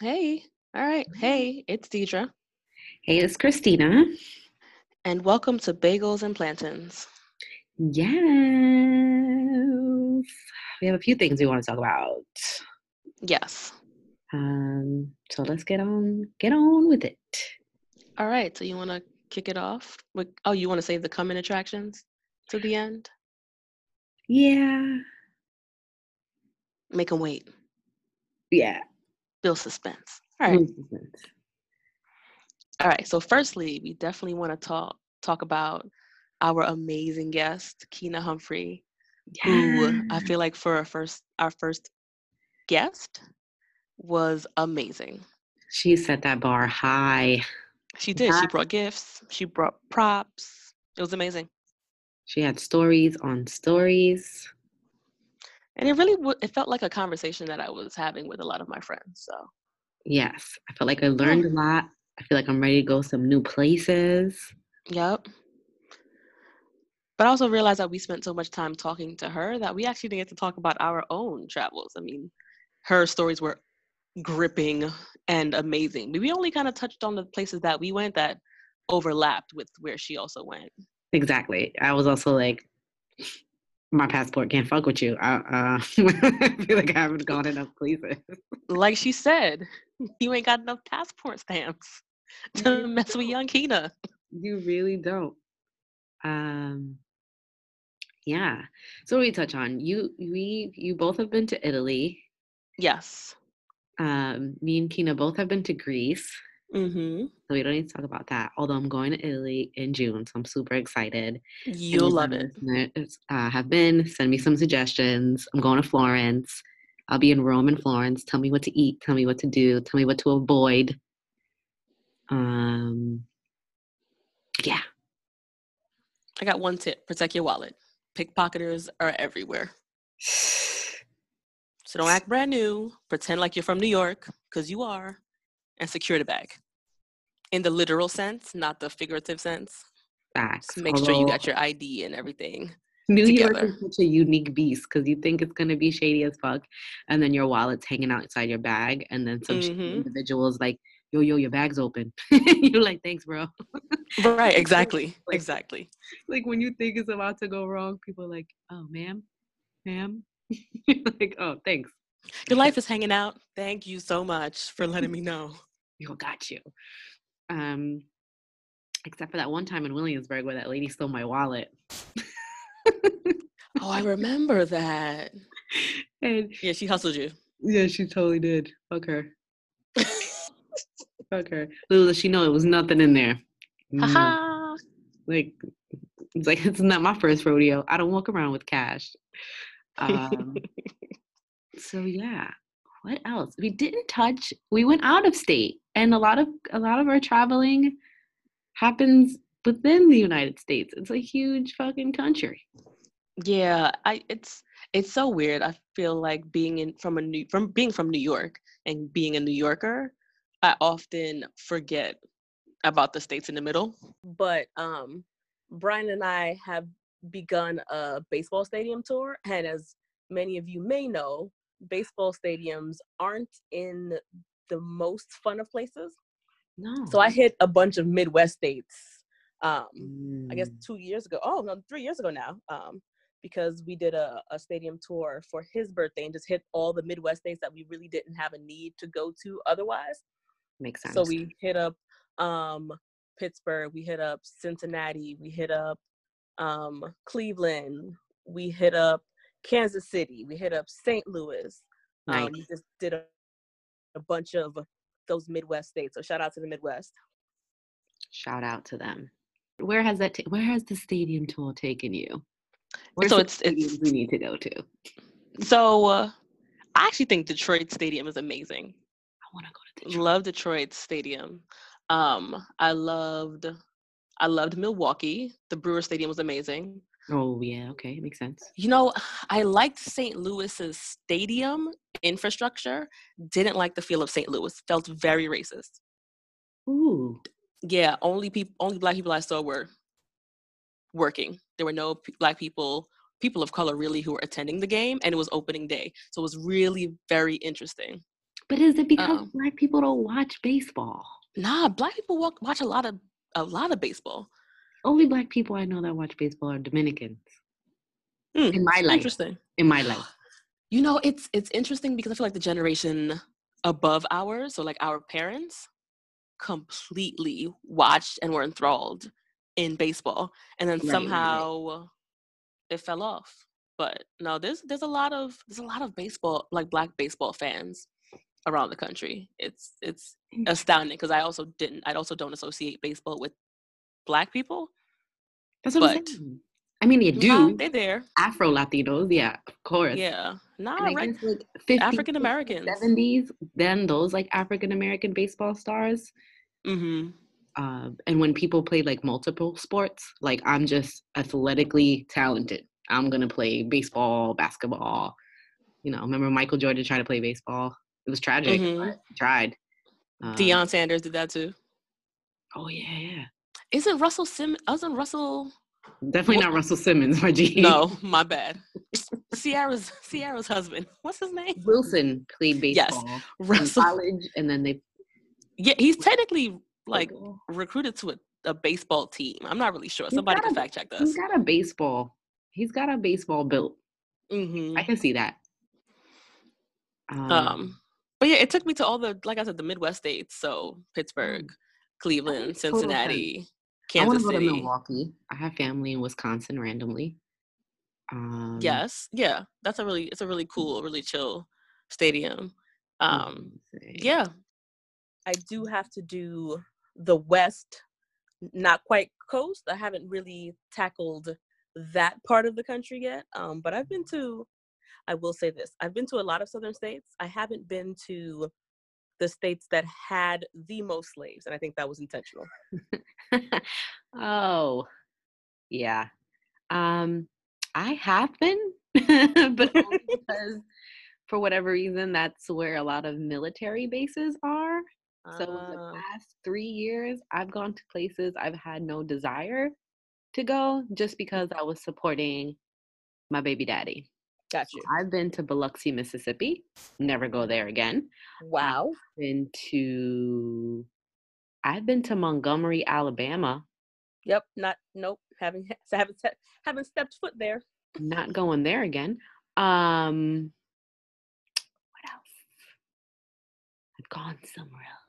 Hey, all right. Hey, it's Deidre, Hey, it's Christina. and welcome to Bagels and Plantains. Yes. We have a few things we want to talk about. Yes. Um, so let's get on get on with it. All right. So you want to kick it off? With, oh, you want to save the coming attractions to the end? Yeah. Make them wait. Yeah. Build suspense. All right. Mm-hmm. All right. So firstly, we definitely want to talk talk about our amazing guest, Keena Humphrey, who I feel like for our first our first guest was amazing. She set that bar high. She did. She brought gifts. She brought props. It was amazing. She had stories on stories. And it really w- it felt like a conversation that i was having with a lot of my friends so Yes. I felt like I learned a lot. I feel like I'm ready to go some new places. yep but i also realized that we spent so much time talking to her that we actually didn't get to talk about our own travels i mean her stories were gripping and amazing but we only kind of touched on the places that we went that overlapped with where she also went Exactly. I was also like, my passport can't fuck with you. I, uh, I feel like I haven't gone enough places. like she said you ain't got enough passport stamps to You mess with young Keena. You really don't. Um, yeah. So we touch on you. We you both have been to Italy. yes Um, me and Keena both have been to Greece. Mm-hmm So we don't need to talk about that. Although I'm going to Italy in June, so I'm super excited. you'll love it Uh, have been send me some suggestions. I'm going to Florence. I'll be in Rome and Florence. Tell me what to eat. Tell me what to do. Tell me what to avoid. Um, yeah. I got one tip protect your wallet. Pickpocketers are everywhere. So don't act brand new. Pretend like you're from New York, because you are, and secure the bag. In the literal sense, not the figurative sense. Facts. Just make sure you got your ID and everything. New York is such a unique beast because you think it's gonna be shady as fuck, and then your wallet's hanging outside your bag, and then some shady Mhm. individual is like, "Yo, yo, your bag's open." You're like, "Thanks, bro." Right, exactly. Like- Exactly. like when you think it's about to go wrong, people are like, "Oh, ma'am, ma'am," like, "Oh, thanks." Your life is hanging out. Thank you so much for letting me know. Yo, got you. Um, except for that one time in Williamsburg where that lady stole my wallet. Oh, I remember that. and Yeah, she hustled you. yeah, she totally did. Fuck her. Fuck her. Little does she know it was nothing in there. No. Like it's like it's not my first rodeo. I don't walk around with cash. Um, so yeah. What else? We didn't touch. We went out of state, and a lot of a lot of our traveling happens within the United States. It's a huge fucking country. Yeah, I it's it's so weird. I feel like being in from a new from being from New York and being a New Yorker, I often forget about the states in the middle. But um Brian and I have begun a baseball stadium tour and as many of you may know, baseball stadiums aren't in the most fun of places. No. So I hit a bunch of Midwest states um I guess Mm. two years ago. Oh no, three years ago now. Um, because we did a, a stadium tour for his birthday and just hit all the Midwest states that we really didn't have a need to go to otherwise. makes sense. So we hit up um Pittsburgh, we hit up Cincinnati, we hit up um Cleveland, we hit up Kansas City, we hit up St. Louis. Nice. Um, we just did a, a bunch of those Midwest states. So shout out to the Midwest. Shout out to them. Where has that? ta- where has the stadium tour taken you? Where's So it's- it's- we need to go to. So uh, I actually think Detroit Stadium is amazing. I want to go to Detroit. love Detroit Stadium. Um, I loved, I loved Milwaukee. The Brewer Stadium was amazing. Oh yeah, okay, makes sense. You know, I liked St. Louis's stadium infrastructure. Didn't like the feel of St. Louis. Felt very racist. Ooh, Yeah, only people, only black people I saw were working. There were no p- black people, people of color really who were attending the game, and it was opening day, so it was really very interesting. But is it because Um, black people don't watch baseball? Nah, black people walk, watch a lot of a lot of baseball. Only black people I know that watch baseball are Dominicans. Hmm, In my life. Interesting. In my life. You know, it's it's interesting because I feel like the generation above ours, so like our parents, completely watched and were enthralled in baseball, and then Right, right, right. somehow it fell off. But no, there's there's a lot of there's a lot of baseball like black baseball fans around the country. It's it's Mm. astounding because I also didn't I also don't associate baseball with black people. That's what I'm saying. I mean, you do. They're there. Afro Latinos, yeah, of course. Yeah. Nah, right. like African Americans. 70s, then those like African American baseball stars. Mm-hmm. Um, and when people play like multiple sports, like I'm just athletically talented. I'm gonna play baseball, basketball. You know, remember Michael Jordan trying to play baseball? It was tragic, Mhm. but he tried. Um, Deion Sanders did that too. Oh yeah, yeah. Isn't Russell Sim? Wasn't Russell? Definitely Wha- not Russell Simmons, my G. No, my bad. Ciara's Ciara's husband. What's his name? Wilson played Yes, baseball in Russell. college, and then they Yeah, he's technically like recruited to a, a baseball team. I'm not really sure. He's Somebody can a- fact check this. He's got a baseball. He's got a baseball built. hmm I can see that. Um, Um, but yeah, it took me to all the like I said, the Midwest states. So Pittsburgh, Cleveland, makes Cincinnati, I want Kansas to go to Milwaukee. I have family in Wisconsin randomly. Um, Yes, yeah, that's a really it's a really cool, really chill stadium. Um, yeah, I do have to do the West, not quite coast. I haven't really tackled that part of the country yet. Um, but I've been to, I will say this, I've been to a lot of southern states. I haven't been to the states that had the most slaves, and I think that was intentional. oh, yeah. Um, I have been, but only because for whatever reason, that's where a lot of military bases are. So the Ah, past three years, I've gone to places I've had no desire to go just because I was supporting my baby daddy. Got you. I've been to Biloxi, Mississippi. Never go there again. Wow. Been to I've been to Montgomery, Alabama. Yep. Not. Nope. Haven't. Haven't. Haven't stepped foot there. Not going there again. Um what else? I've gone somewhere else.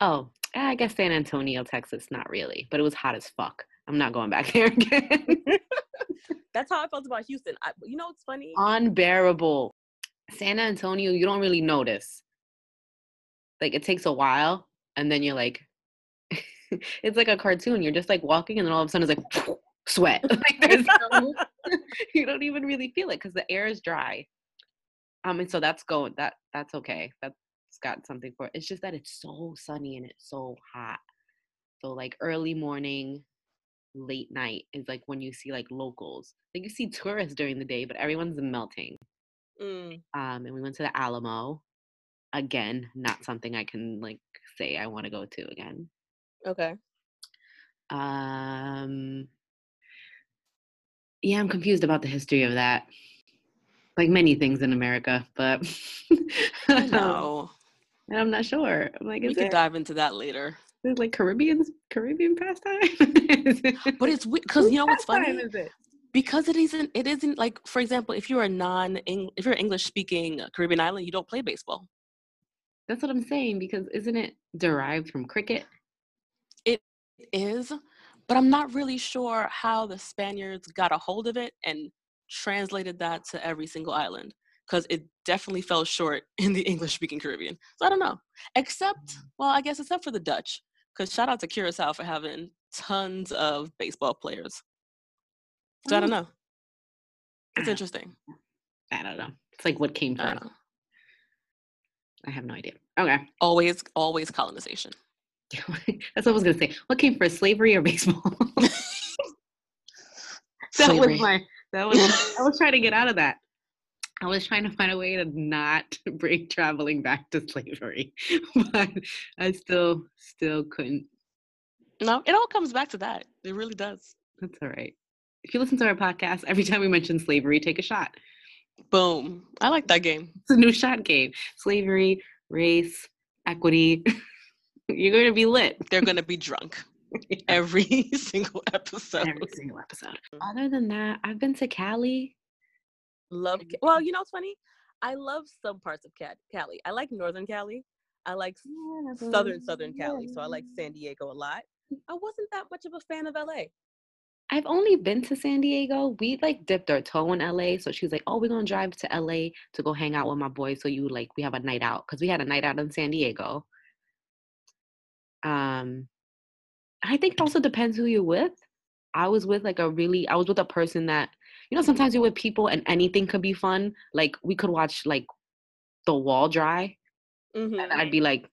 Oh, I guess San Antonio, Texas, not really, but it was hot as fuck. I'm not going back there again. That's how I felt about Houston. I, you know what's funny? Unbearable. San Antonio, you don't really notice. Like it takes a while, and then you're like, it's like a cartoon. You're just like walking, and then all of a sudden it's like sweat. like there's no, you don't even really feel it because the air is dry. Um, and so that's going that that's okay. That's got something for it. It's just that it's so sunny and it's so hot. So like early morning, late night is like when you see like locals. Like you see tourists during the day, but everyone's melting. Mm, Um, and we went to the Alamo. Again, not something I can like say I want to go to again. okay. Um, yeah, I'm confused about the history of that. Like many things in America, but I um, and I'm not sure. I'm like, we could it, dive into that later. Is it like Caribbean Caribbean pastime? But it's because you know what's funny? is it? Because it isn't. It isn't like, for example, if you're a non, if you're English speaking Caribbean island, you don't play baseball. That's what I'm saying. Because isn't it derived from cricket? It is, but I'm not really sure how the Spaniards got a hold of it and translated that to every single island. Because it definitely fell short in the English speaking Caribbean. So I don't know. Except, well, I guess except for the Dutch. Because shout out to Curacao for having tons of baseball players. So I don't know. It's Ah, interesting. I don't know. It's like what came I first. don't. I have no idea. Okay. Always, always colonization. That's what I was gonna say. What came first, slavery or baseball? that Slavery. was my. That was. I was trying to get out of that. I was trying to find a way to not bring traveling back to slavery, but I still, still couldn't. No, it all comes back to that. It really does. That's all right. If you listen to our podcast, every time we mention slavery, take a shot. Boom. I like that game. It's a new shot game. Slavery, race, equity. You're going to be lit. They're going to be drunk every single episode. Every single episode. Other than that, I've been to Cali. Love. Ca- Well, you know what's funny? I love some parts of Ca- Cali. I like Northern Cali. I like s- Southern Southern Cali. So I like San Diego a lot. I wasn't that much of a fan of LA. I've only been to San Diego. We like dipped our toe in LA. So she was like, Oh, we're gonna drive to LA to go hang out with my boys. So you like we have a night out. Cause we had a night out in San Diego. Um I think it also depends who you're with. I was with like a really I was with a person that you know, sometimes you're with people and anything could be fun. Like we could watch like the wall dry Mhm. and I'd be like,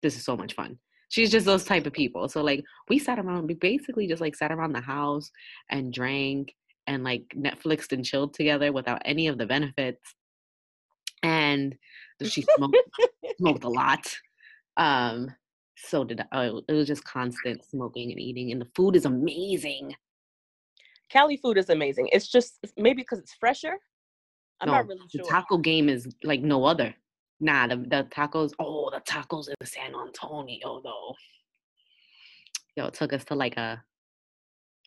this is so much fun. She's just those type of people. So like we sat around, we basically just like sat around the house and drank and like Netflixed and chilled together without any of the benefits. And she smoked, smoked a lot. Um, so did I. It was just constant smoking and eating, and the food is amazing. Cali food is amazing. It's just maybe because it's fresher. I'm No, not really sure. the taco game is like no other. Nah, the, the tacos. Oh, the tacos in San Antonio though. Yo, it took us to like a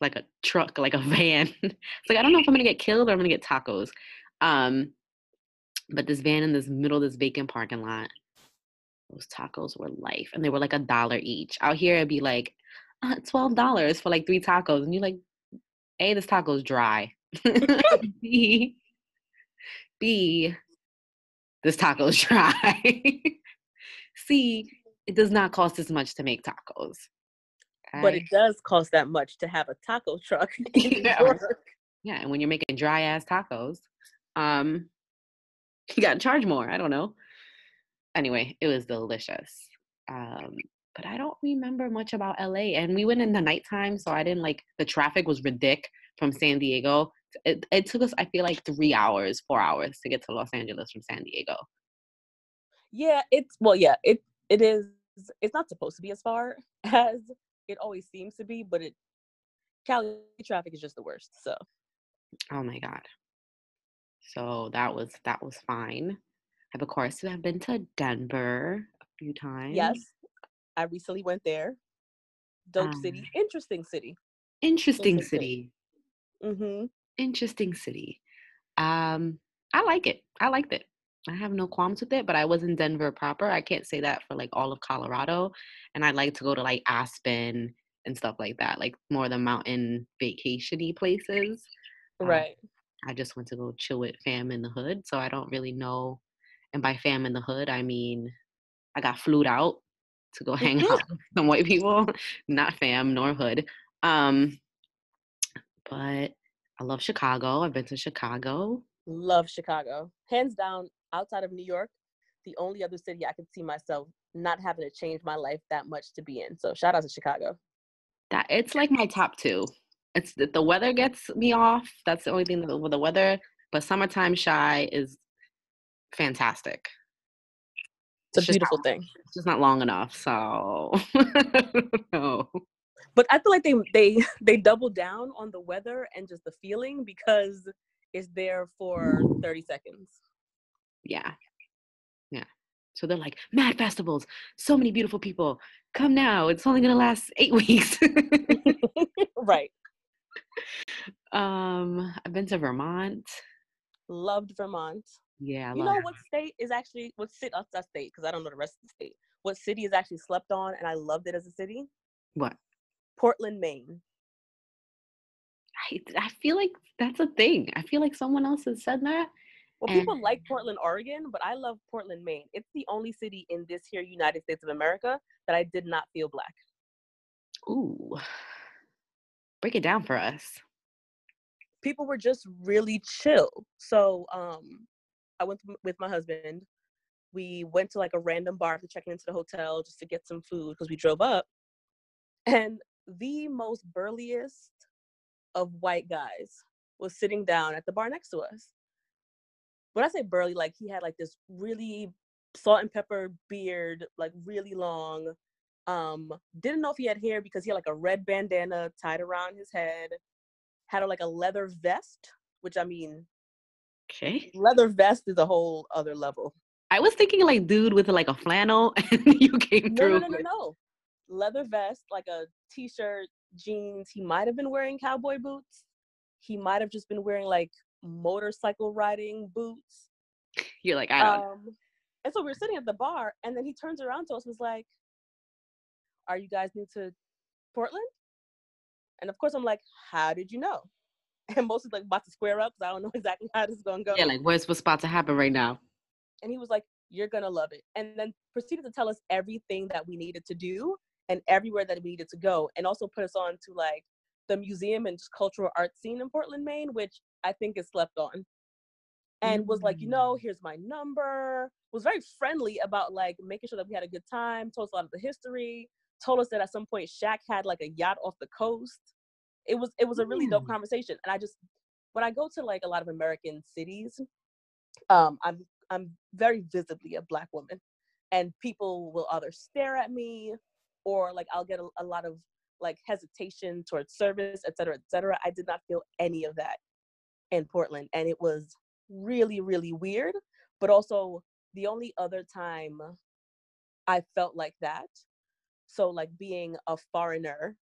like a truck, like a van. it's like I don't know if I'm gonna get killed or I'm gonna get tacos. Um, but this van in this middle of this vacant parking lot. Those tacos were life, and they were like a dollar each. Out here, it'd be like uh, twelve dollars for like three tacos, and you're like, "A, this taco's dry." B, B, this taco's dry. C, it does not cost as much to make tacos. but it does cost that much to have a taco truck Yeah. Yeah, and when you're making dry ass tacos, um, you gotta charge more. I don't know. Anyway, it was delicious. Um, but I don't remember much about LA. And we went in the nighttime, so I didn't like the traffic was ridic from San Diego. It, it took us, I feel like, three hours, four hours to get to Los Angeles from San Diego. Yeah, it's well, yeah, it it is. It's not supposed to be as far as it always seems to be, but it Cali traffic is just the worst. So Oh my god. So that was that was fine. I've of course I've been to Denver a few times. yes, I recently went there. Dope Um, city, interesting city. Interesting Interesting. city. Mm-hmm. Interesting city. Um, I like it. I liked it. I have no qualms with it, but I was in Denver proper. I can't say that for like all of Colorado. And I'd like to go to like Aspen and stuff like that, like more the mountain vacationy places. Uh, Right. I just went to go chill with fam in the hood, so I don't really know. And by fam in the hood, I mean I got flued out to go hang out with some white people, not fam nor hood. Um, but I love Chicago. I've been to Chicago. Love Chicago. Hands down, outside of New York, the only other city I could see myself not having to change my life that much to be in. So shout out to Chicago. That it's like my top two. It's the, the weather gets me off. That's the only thing that, with the weather. But summertime shy is fantastic. It's a beautiful not- thing. It's just not long enough. So no. But I feel like they they they double down on the weather and just the feeling because it's there for 30 seconds. Yeah. Yeah. So they're like, mad festivals, so many beautiful people. Come now. It's only gonna last eight weeks. right. um, I've been to Vermont. Loved Vermont. Yeah, I You know what state is actually what city? That state because I don't know the rest of the state. What city is actually slept on and I loved it as a city? what? Portland, Maine. I I feel like that's a thing. I feel like someone else has said that. Well, And- people like Portland, Oregon, but I love Portland, Maine. It's the only city in this here United States of America that I did not feel black. Ooh. Break it down for us. People were just really chill. So, um, went with my husband. We went to like a random bar after checking into the hotel just to get some food because we drove up. And the most burliest of white guys was sitting down at the bar next to us. When I say burly, like he had like this really salt and pepper beard, like really long. Um, didn't know if he had hair because he had like a red bandana tied around his head, had like a leather vest, which I mean, Okay. Leather vest is a whole other level. I was thinking like dude with like a flannel, and you came No, through. no, no, no, no. Leather vest, like a t-shirt, jeans. He might have been wearing cowboy boots. He might have just been wearing like motorcycle riding boots. You're like I don't. Um, and so we were sitting at the bar, and then he turns around to us, and was like, "Are you guys new to Portland?" And of course, I'm like, "How did you know?" And mostly like about to square up because I don't know exactly how this is gonna go. yeah, like where's what's about to happen right now? and he was like, "You're gonna love it," and then proceeded to tell us everything that we needed to do and everywhere that we needed to go, and also put us on to like the museum and just cultural art scene in Portland, Maine, which I think is slept on. And was like, you know, mm. here's my number. Was very friendly about like making sure that we had a good time. Told us a lot of the history. Told us that at some point Shaq had like a yacht off the coast. It was it was a really dope Mm. conversation. And I just when I go to like a lot of American cities, um, I'm I'm very visibly a black woman, and people will either stare at me, or like I'll get a, a lot of like hesitation towards service, et cetera, et cetera. I did not feel any of that in Portland, and it was really, really weird. But also the only other time I felt like that, so like being a foreigner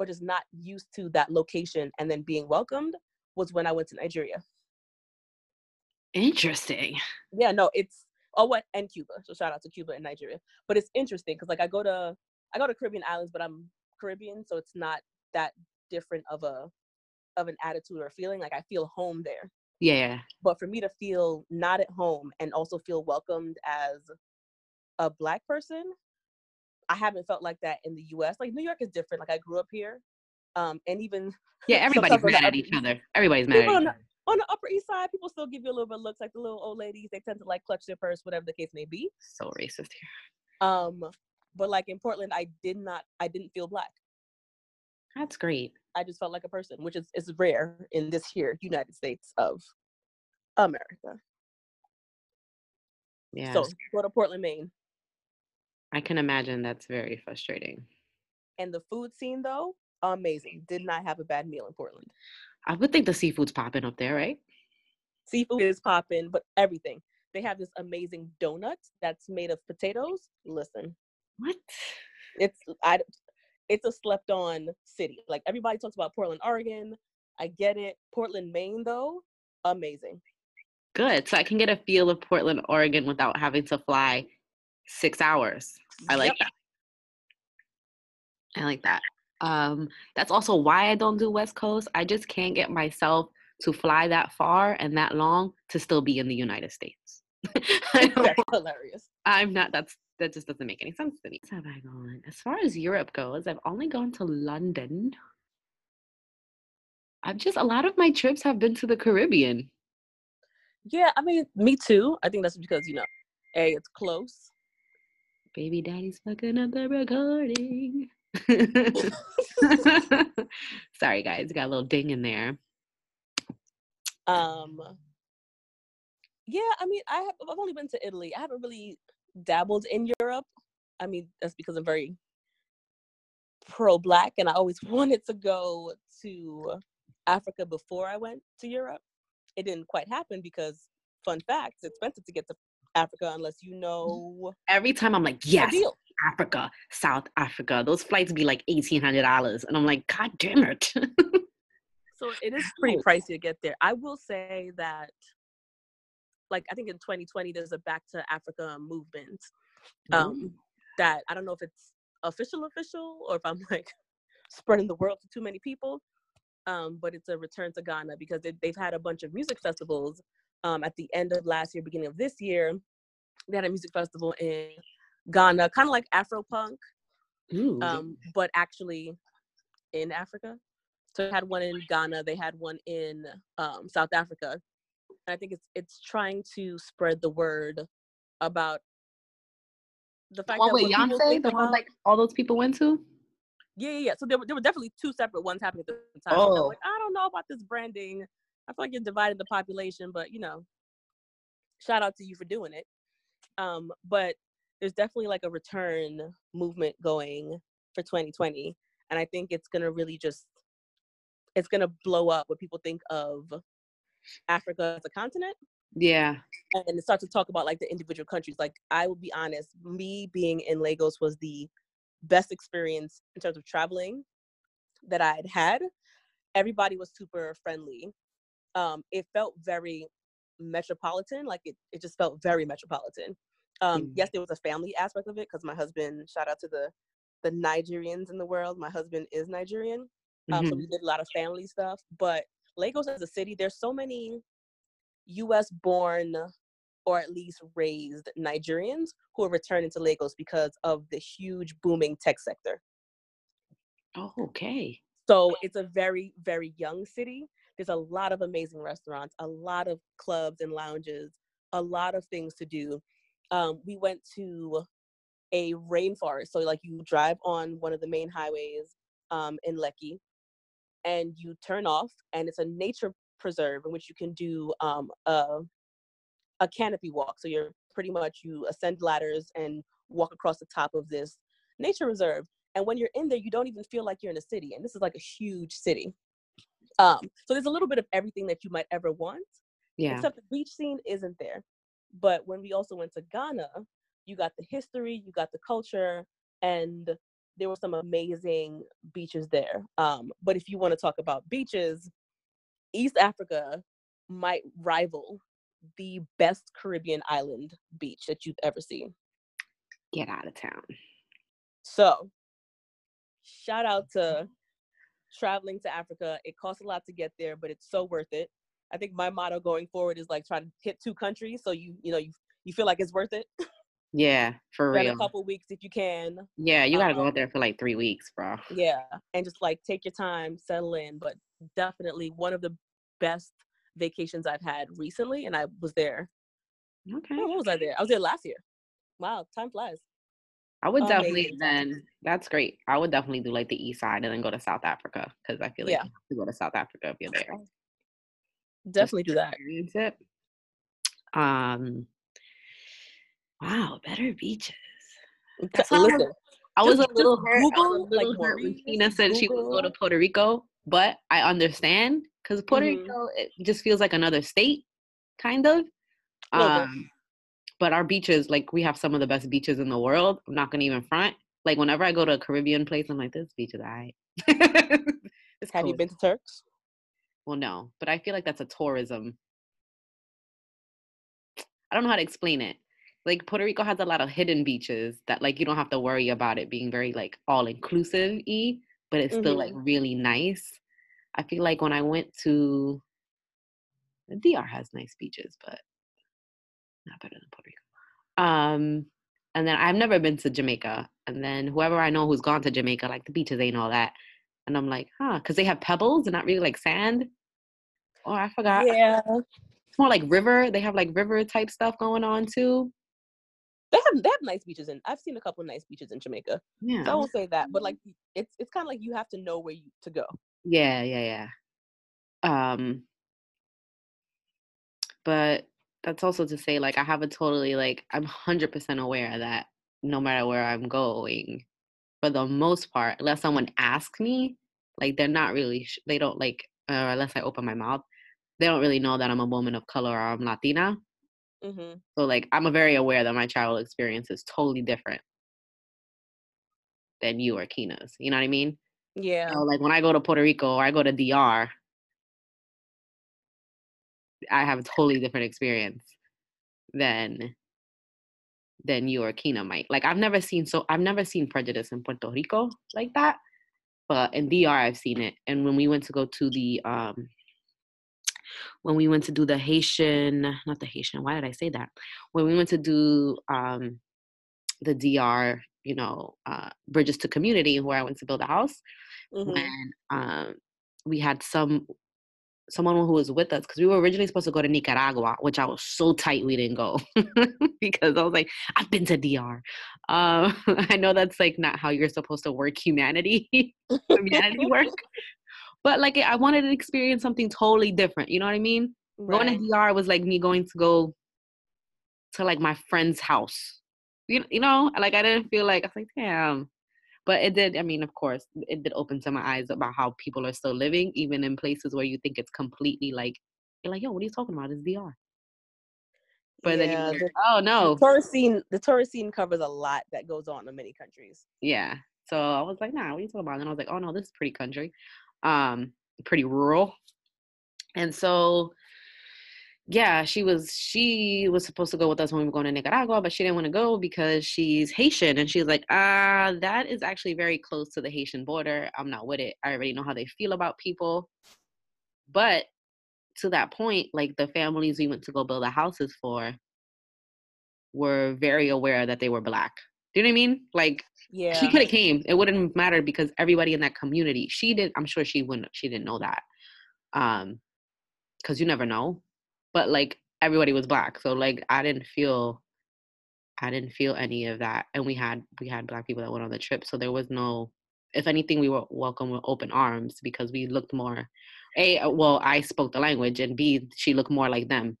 or just not used to that location and then being welcomed was when I went to Nigeria. Interesting. yeah no it's oh what and cuba so shout out to cuba and nigeria but it's interesting because like i go to i go to caribbean islands but i'm caribbean so it's not that different of a of an attitude or feeling like i feel home there Yeah, yeah. but for me to feel not at home and also feel welcomed as a black person i haven't felt like that in the us like new york is different like i grew up here um and even Yeah, everybody's sometimes on the mad at each other. Everybody's mad at on each the- other. on the upper east side people still give you a little bit of looks like the little old ladies they tend to like clutch their purse whatever the case may be So racist here. Um, but like in Portland, I did not, I didn't feel black. That's great. I just felt like a person, which is is rare in this here United States of America. Yeah. So go to Portland, Maine, I can imagine that's very frustrating. and the food scene though, amazing. Did not have a bad meal in Portland. I would think the seafood's popping up there, right? Seafood is popping, but everything. They have this amazing donut that's made of potatoes. Listen, What? it's I, it's a slept on city. Like everybody talks about Portland, Oregon. I get it. Portland, Maine, though, amazing. Good. So I can get a feel of Portland, Oregon without having to fly six hours. I like Yep. that. I like that. Um, that's also why I don't do West Coast. I just can't get myself to fly that far and that long to still be in the United States. that's hilarious. I'm not. That's that just doesn't make any sense to me. Have I gone? As far as Europe goes, I've only gone to London. I've just a lot of my trips have been to the Caribbean. Yeah, I mean, me too. I think that's because you know, a it's close. Baby daddy's fucking up the recording. Sorry, guys, got a little ding in there. Um, yeah, I mean, I have I've only been to Italy. I haven't really dabbled in Europe. I mean, that's because I'm very pro-black, and I always wanted to go to Africa before I went to Europe. It didn't quite happen because, fun fact, it's expensive to get to Africa unless you know Every time I'm like, yes. Africa, South Africa. Those flights be like eighteen hundred dollars, and I'm like, God damn it. So it is pretty pricey to get there. I will say that, like, I think in 2020 there's a Back to Africa movement. Um, that I don't know if it's official official or if I'm like spreading the world to too many people. Um, but it's a return to Ghana because they, they've had a bunch of music festivals. Um, at the end of last year, beginning of this year, they had a music festival in Ghana, kind of like Afro punk, um, but actually in Africa. So they had one in Ghana, they had one in um, South Africa. And I think it's it's trying to spread the word about the the fact one that with Beyonce, the one like all those people went to. yeah, yeah, yeah. So there were there were definitely two separate ones happening at the same time. So Oh. like, I don't know about this branding. I feel like you're dividing the population, but you know, shout out to you for doing it. Um, but there's definitely like a return movement going for 2020, and I think it's gonna really just it's gonna blow up what people think of Africa as a continent. Yeah. And start to talk about like the individual countries. Like I will be honest, me being in Lagos was the best experience in terms of traveling that I had had. Everybody was super friendly. Um, it felt very metropolitan, like it, it just felt very metropolitan. Um, mm. Yes, there was a family aspect of it because my husband, shout out to the the Nigerians in the world. My husband is Nigerian, um, mm-hmm. so we did a lot of family stuff. But Lagos as a city, there's so many U.S. born or at least raised Nigerians who are returning to Lagos because of the huge booming tech sector. Oh, okay. So it's a very, very young city. There's a lot of amazing restaurants, a lot of clubs and lounges, a lot of things to do. Um, we went to a rainforest. So, like, you drive on one of the main highways um, in Lekki and you turn off, and it's a nature preserve in which you can do um, a, a canopy walk. So, you're pretty much you ascend ladders and walk across the top of this nature reserve. And when you're in there, you don't even feel like you're in a city. And this is like a huge city. Um, so there's a little bit of everything that you might ever want. Yeah. Except the beach scene isn't there. But when we also went to Ghana, you got the history, you got the culture, and there were some amazing beaches there. Um, but if you want to talk about beaches, East Africa might rival the best Caribbean island beach that you've ever seen. Get out of town. So, shout out to traveling to Africa. It costs a lot to get there, but it's so worth it. I think my motto going forward is like try to hit two countries so you you know you you feel like it's worth it. Yeah, for real. a couple weeks if you can. Yeah, you gotta um, go out there for like three weeks, bro. Yeah, and just like take your time, settle in. But definitely one of the best vacations I've had recently, and I was there. Okay. Oh, what was I there? I was there last year. Wow, time flies. I would Amazing definitely then. That's great. I would definitely do like the east side and then go to South Africa because I feel like yeah. you go to South Africa if you're there. Definitely do that. It. Um. Wow, better beaches. That's Listen, I was, a little hurt. Google, a little like, hurt when Tina said Google. she would go to Puerto Rico, but I understand because Puerto mm-hmm. Rico it just feels like another state, kind of. Um, but our beaches, like we have some of the best beaches in the world. I'm not gonna even front. Like whenever I go to a Caribbean place, I'm like, this beach is alright. have you been to Turks? Well, no, but I feel like that's a tourism. I don't know how to explain it. Like Puerto Rico has a lot of hidden beaches that like you don't have to worry about it being very like all inclusive y, but it's mm-hmm. still like mm-hmm. really nice. I feel like when I went to DR has nice beaches, but not better than Puerto Rico. Um, and then I've never been to Jamaica. And then whoever I know who's gone to Jamaica, like the beaches ain't all that. And I'm like, huh, because they have pebbles and not really like sand. Oh, I forgot. Yeah. It's more like river. They have like river type stuff going on too. They have they have nice beaches and I've seen a couple nice beaches in Jamaica. Yeah. So I won't say that, but like it's it's kind of like you have to know where you to go. Yeah, yeah, yeah. Um, but that's also to say like I have a totally like I'm hundred percent aware that no matter where I'm going, for the most part, unless someone asks me, like they're not really sh- they don't like uh, unless I open my mouth, they don't really know that I'm a woman of color or I'm Latina. Mm-hmm. So like I'm very aware that my travel experience is totally different than you or Keena's. You know what I mean? Yeah. So, like when I go to Puerto Rico or I go to DR, I have a totally different experience than than you or Keena might. Like I've never seen so I've never seen prejudice in Puerto Rico like that. But in DR I've seen it. And when we went to go to the um when we went to do the Haitian, not the Haitian, why did I say that? When we went to do um the DR, you know, uh Bridges to Community where I went to build a house, mm-hmm. when um we had some someone who was with us because we were originally supposed to go to Nicaragua, which I was so tight we didn't go because I was like, I've been to DR. Uh, I know that's like not how you're supposed to work humanity, humanity work, but like I wanted to experience something totally different. You know what I mean? Right. Going to DR was like me going to go to like my friend's house. You, you know, like I didn't feel like I was like, damn, but it did i mean of course it did open some eyes about how people are still living even in places where you think it's completely like You're like, yo, what are you talking about? It's DR. But then Yeah, you're like, the- oh The tourist scene, the tourist scene covers a lot that goes on in many countries. Yeah. So I was like, nah, what are you talking about? And then I was like, oh no, this is pretty country. Um, pretty rural. And so yeah, she was she was supposed to go with us when we were going to Nicaragua, but she didn't want to go because she's Haitian and she's like, ah, that is actually very close to the Haitian border. I'm not with it. I already know how they feel about people. But to that point, like the families we went to go build the houses for were very aware that they were black. Do you know what I mean? Like Yeah. she could have came. It wouldn't have mattered because everybody in that community, she didn't. I'm sure she wouldn't. She didn't know that, um, because you never know. But like everybody was black, so like I didn't feel, I didn't feel any of that. And we had we had black people that went on the trip, so there was no. If anything, we were welcome with open arms because we looked more. A uh, well, I spoke the language, and B she looked more like them.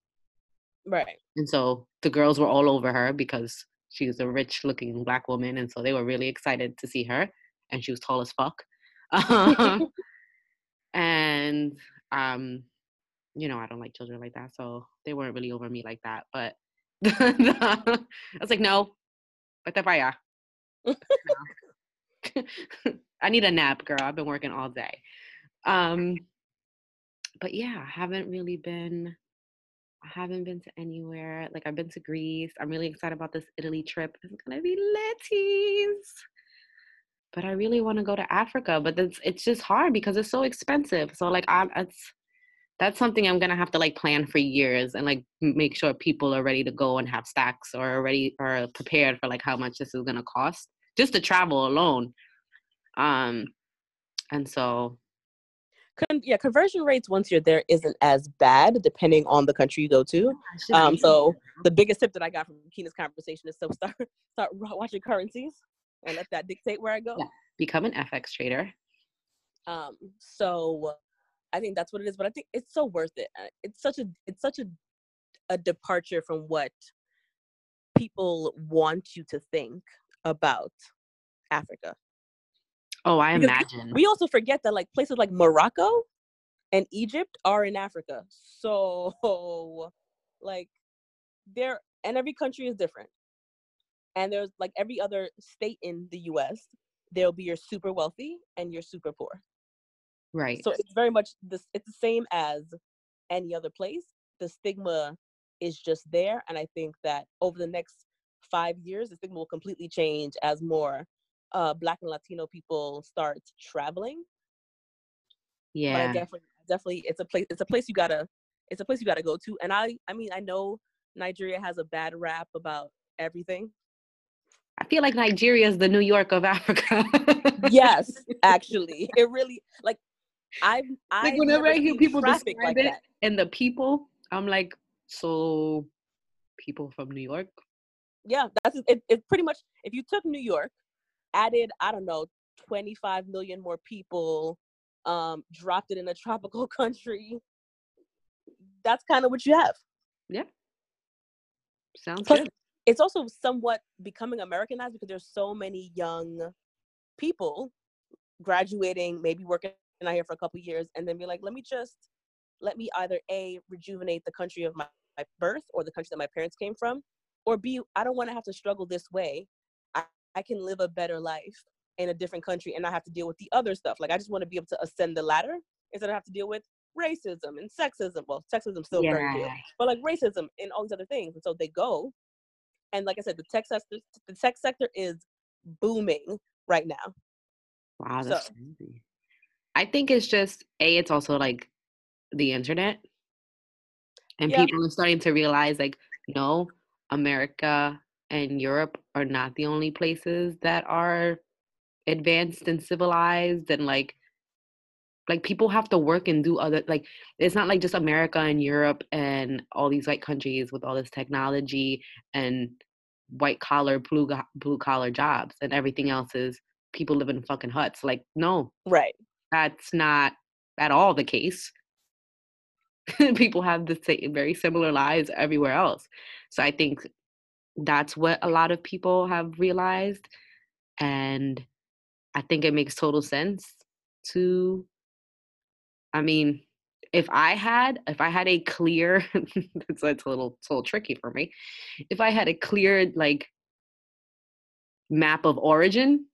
right. And so the girls were all over her because she was a rich looking black woman. And so they were really excited to see her. And she was tall as fuck. And, um, you know, I don't like children like that. So they weren't really over me like that. But I was like, no, but allá. No. I need a nap, girl. I've been working all day. Um, but yeah, I haven't really been I haven't been to anywhere. Like I've been to Greece. I'm really excited about this Italy trip. It's gonna be litties. But I really want to go to Africa, but it's it's just hard because it's so expensive. So like I'm it's that's something I'm gonna have to like plan for years and like make sure people are ready to go and have stacks or already are prepared for like how much this is gonna cost just to travel alone. Um, and so Con- yeah, conversion rates once you're there isn't as bad depending on the country you go to. Um, so the biggest tip that I got from Keena's conversation is to start start watching currencies and let that dictate where I go. Yeah. become an FX trader. Um, so I think that's what it is. But I think it's so worth it. Uh, It's such a it's such a a departure from what people want you to think about Africa. Oh, I Because imagine. We also forget that like places like Morocco and Egypt are in Africa. So like there and every country is different. And there's like every other state in the US, there'll be your super wealthy and your super poor. Right. So it's very much this it's the same as any other place. The stigma is just there. And I think that over the next five years, the stigma will completely change as more uh, black and Latino people start traveling. But yeah. definitely definitely it's a place it's a place you gotta it's a place you gotta go to. And I I mean I know Nigeria has a bad rap about everything. I feel like Nigeria is the New York of Africa. Yes, actually. It really like I've like I've whenever I hear people describe like it that. and the people, I'm like, so people from New York? yeah that's it, it's pretty much if you took new york added i don't know 25 million more people um dropped it in a tropical country that's kind of what you have Yeah. Sounds Plus, good. it's also somewhat becoming americanized because there's so many young people graduating maybe working out here for a couple years and then be like let me just let me either a rejuvenate the country of my, my birth or the country that my parents came from or b i don't want to have to struggle this way I, I can live a better life in a different country and not have to deal with the other stuff like i just want to be able to ascend the ladder instead of have to deal with racism and sexism well sexism still very real but like racism and all these other things. And so they go, and like I said, the tech sector, the tech sector is booming right now. Wow, that's So- crazy. I think it's just a. It's also like the internet, and Yeah. people are starting to realize like, no, America and Europe are not the only places that are advanced and civilized, and like, like people have to work and do other like. It's not like just America and Europe and all these white countries with all this technology and white collar blue blue collar jobs, and everything else is people live in fucking huts. Like, no, Right. That's not at all the case. People have the same, very similar lives everywhere else. So I think that's what a lot of people have realized. And I think it makes total sense to, I mean, if I had if I had a clear it's, it's a little it's a little tricky for me. If I had a clear like map of origin,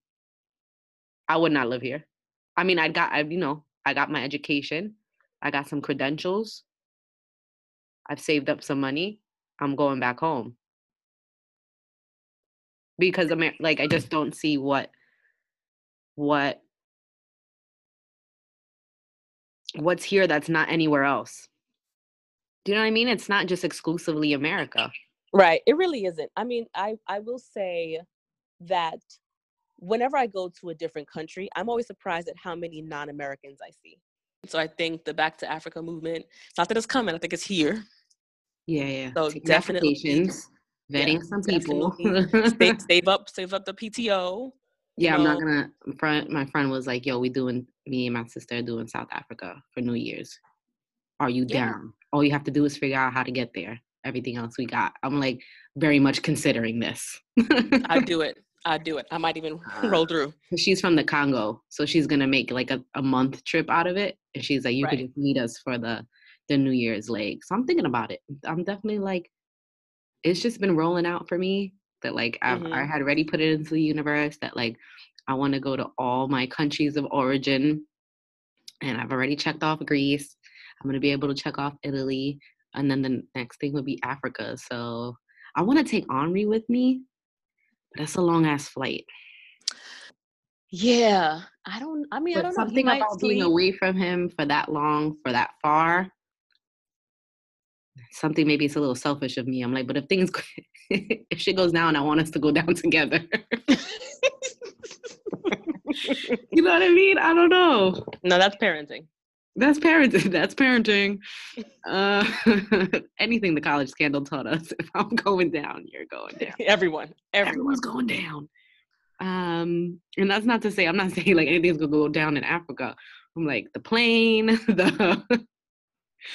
I would not live here. I mean, I got I you know, I got my education, I got some credentials. I've saved up some money. I'm going back home. Because I'm like I just don't see what what what's here that's not anywhere else. Do you know what I mean? It's not just exclusively America. Right. It really isn't. I mean, I I will say that whenever I go to a different country, I'm always surprised at how many non-Americans I see. So I think the Back to Africa movement, not that it's coming, I think it's here. Yeah, yeah. So Taking definitely vetting yeah, some people. save, save up, save up the PTO. yeah, I'm not gonna. Friend, my friend was like, "Yo, we doing me and my sister are doing South Africa for New Year's. Are you Yeah. down? All you have to do is figure out how to get there. Everything else we got." I'm like, very much considering this. I do it. I do it. I might even Uh, roll through. she's from the Congo, so she's gonna make like a, a month trip out of it. And she's like, you could just meet us for the the New Year's leg. So I'm thinking about it. I'm definitely like, it's just been rolling out for me that like I've, I had already put it into the universe that like I want to go to all my countries of origin, and I've already checked off Greece. I'm gonna be able to check off Italy, and then the next thing would be Africa. So I want to take Henri with me, that's a long ass flight. Yeah, I don't. I mean, I don't know. He something might about being away from him for that long, for that far. Something maybe it's a little selfish of me. I'm like, but if things, if shit goes down, I want us to go down together. you know what I mean? I don't know. No, that's parenting. That's parenting. That's parenting. Uh, anything the college scandal taught us. If I'm going down, you're going down. Everyone. Everyone. Everyone's going down. Um, and that's not to say I'm not saying like anything's gonna go down in Africa. I'm like the plane, the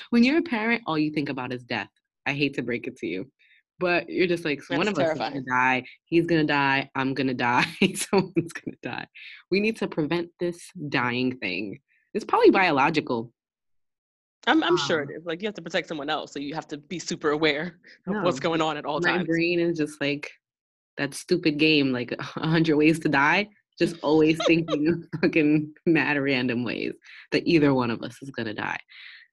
when you're a parent, all you think about is death. I hate to break it to you. But you're just like one That's of us is gonna die, he's gonna die, I'm gonna die, someone's gonna die. We need to prevent this dying thing. It's probably biological. I'm, I'm sure Um, it is. Like you have to protect someone else, so you have to be super aware of what's going on at all My times. brain is just like that stupid game, like a hundred ways to die. Just always thinking fucking mad random ways that either one of us is gonna die.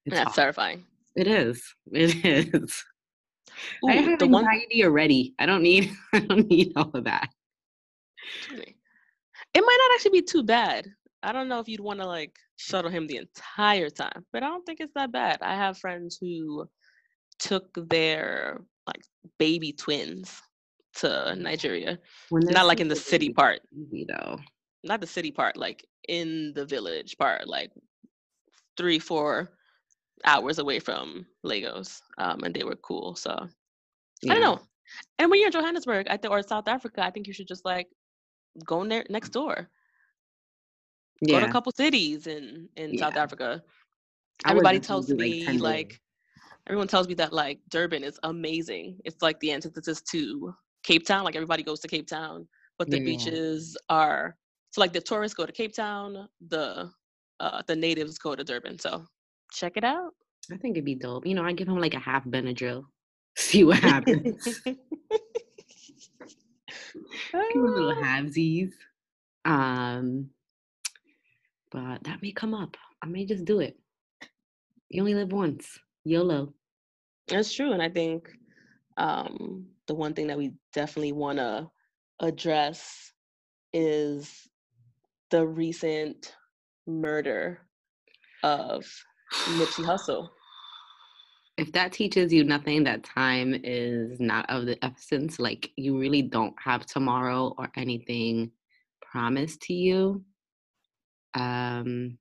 It's That's awful. terrifying. It is. It is. I have the one anxiety already. I don't need. I don't need all of that. it might not actually be too bad. I don't know if you'd want to like shuttle him the entire time, but I don't think it's that bad. I have friends who took their like baby twins to Nigeria. Not like in the city part, Easy though. not the city part, like in the village part, like three, four hours away from Lagos. Um, and they were cool. So I don't know. And when you're in Johannesburg, I think, or South Africa, I think you should just like go ne- next door. Go to a couple cities in in South Africa. Everybody tells do, like, me like everyone tells me that like Durban is amazing. It's like the antithesis to Cape Town. Like everybody goes to Cape Town, but the Yeah. beaches are so like the tourists go to Cape Town, the uh the natives go to Durban. So check it out. I think it'd be dope. You know, I give him like a half Benadryl. See what happens. Give him a little Ah, halvesies. Um, but that may come up. I may just do it. You only live once. YOLO. That's true, and I think um, the one thing that we definitely want to address is the recent murder of Nipsey Hussle. If that teaches you nothing, that time is not of the essence. Like you really don't have tomorrow or anything promised to you. Um,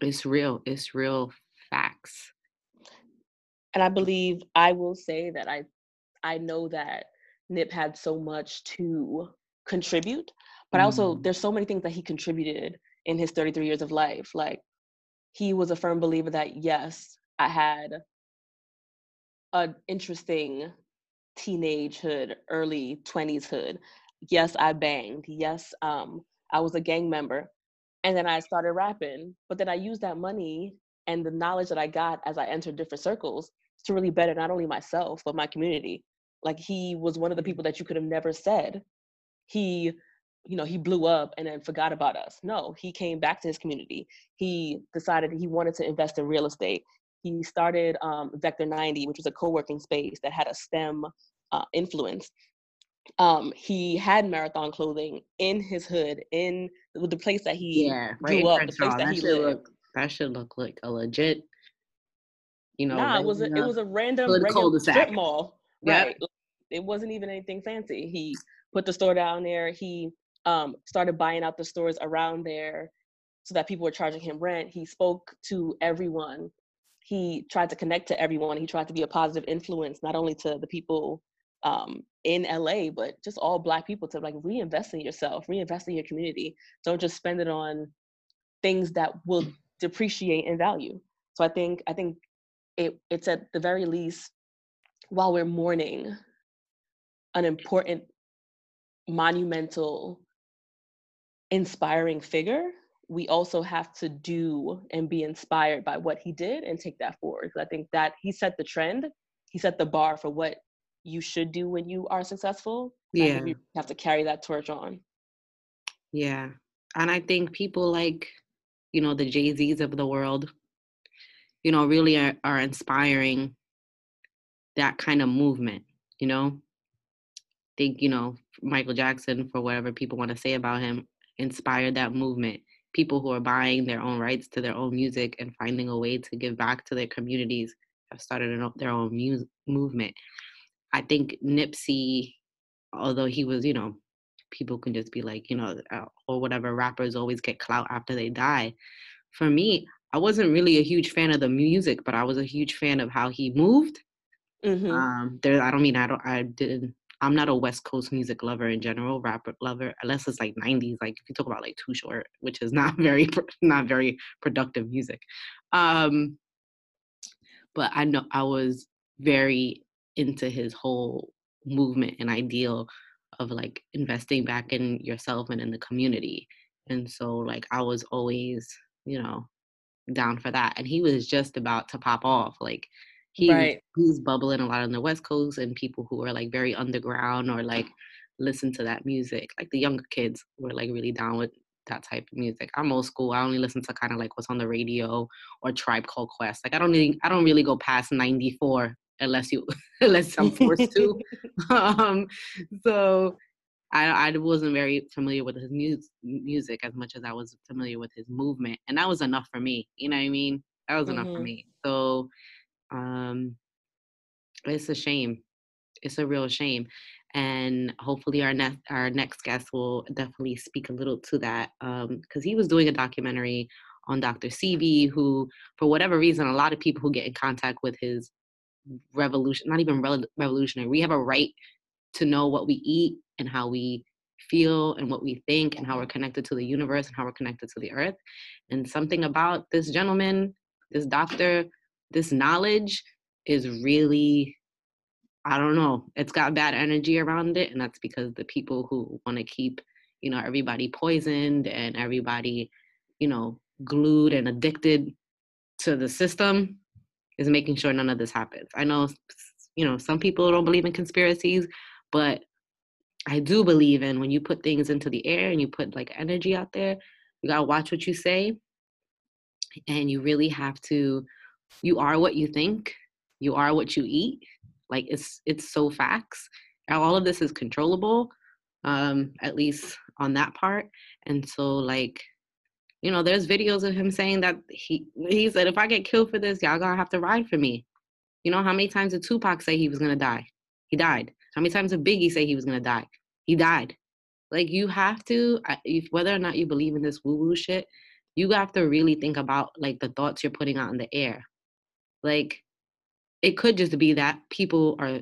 it's real. It's real facts. And I believe I will say that I I know that Nip had so much to contribute, but also Mm. there's so many things that he contributed in his 33 years of life. Like he was a firm believer that yes, I had an interesting teenagehood, early 20s hood. Yes, I banged. Yes, um, I was a gang member. And then I started rapping, but then I used that money and the knowledge that I got as I entered different circles to really better not only myself but my community. Like he was one of the people that you could have never said he you know he blew up and then forgot about us. No he came back to his community. He decided he wanted to invest in real estate. He started um, vector 90 which was a co-working space that had a stem uh, influence um, he had marathon clothing in his hood in the place that he Yeah, grew up the place that That he should lived look. That should look like a legit. You know, nah it was a, it was a random strip mall Yep. right it wasn't even anything fancy he put the store down there he um, started buying out the stores around there so that people were charging him rent he spoke to everyone he tried to connect to everyone he tried to be a positive influence not only to the people um, in la but just all black people to like reinvest in yourself reinvest in your community don't just spend it on things that will depreciate in value so i think i think it, it's at the very least while we're mourning an important monumental inspiring figure we also have to do and be inspired by what he did and take that forward. i think that he set the trend he set the bar for what you should do when you are successful Yeah. You have to carry that torch on Yeah. And I think people like, you know, the Jay Z's of the world, you know, really are, are inspiring that kind of movement, you know? Think, you know, Michael Jackson, for whatever people want to say about him, inspired that movement. People who are buying their own rights to their own music and finding a way to give back to their communities have started an their own mu- movement. I think Nipsey, although he was, you know, people can just be like, you know, uh, or whatever rappers always get clout after they die. For me, I wasn't really a huge fan of the music, but I was a huge fan of how he moved. Mhm. Um, there, I don't mean I don't, I didn't. I'm not a West Coast music lover in general, rapper lover, unless it's like '90s. Like if you talk about like Too Short, which is not very, not very productive music. Um, but I know I was very into his whole movement and ideal of like investing back in yourself and in the community. And so like I was always, you know, down for that. And he was just about to pop off. Like he was- Right. he was bubbling a lot on the West Coast and people who were like very underground or like listen to that music. Like the younger kids were like really down with that type of music. I'm old school. I only listen to kind of like what's on the radio or Tribe Called Quest. Like I don't really I don't really go past 94 unless you unless I'm forced to. um so I, I wasn't very familiar with his mu- music as much as I was familiar with his movement, and that was enough for me. You know what I mean? That was enough for Mhm. me. So, um, it's a shame. It's a real shame, and hopefully our next our next guest will definitely speak a little to that because he was doing a documentary on Dr. Sebi, who, for whatever reason, a lot of people who get in contact with his revolution, not even rel- revolutionary, we have a right to know what we eat and how we feel and what we think and how we're connected to the universe and how we're connected to the earth. And something about this gentleman, this doctor, this knowledge is really, I don't know, it's got bad energy around it. And that's because the people who want to keep, you know, everybody poisoned and everybody, you know, glued and addicted to the system is making sure none of this happens. I know, you know, some people don't believe in conspiracies, but I do believe in when you put things into the air and you put like energy out there, you gotta watch what you say. And you really have to, you are what you think, you are what you eat. Like it's it's so facts. All of this is controllable, um, at least on that part. And so like, you know, there's videos of him saying that he he said, if I get killed for this, y'all gonna have to ride for me. You know, how many times did Tupac say he was gonna die? He died. How many times did Biggie say he was gonna die? He died. Like you have to, if whether or not you believe in this woo woo shit, you have to really think about like the thoughts you're putting out in the air. Like it could just be that people are,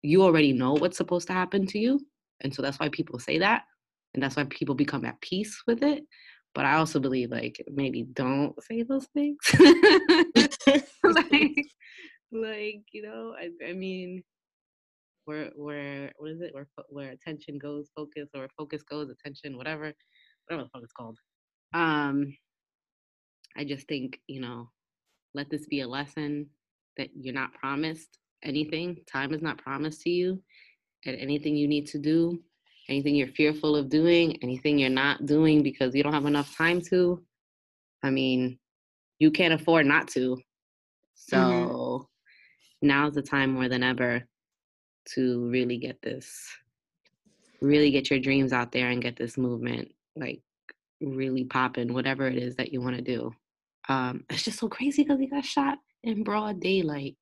you already know what's supposed to happen to you, and so that's why people say that, and that's why people become at peace with it. But I also believe like maybe don't say those things. like, like you know, I, I mean, where where what is it? Where where attention goes, focus, or focus goes, attention, whatever, whatever the fuck it's called. Um, I just think you know let this be a lesson that you're not promised anything. Time is not promised to you. And anything you need to do, anything you're fearful of doing, anything you're not doing because you don't have enough time to, I mean, you can't afford not to. So mm-hmm. now's the time more than ever to really get this, really get your dreams out there and get this movement like really popping, whatever it is that you want to do. Um, it's just so crazy because he got shot in broad daylight.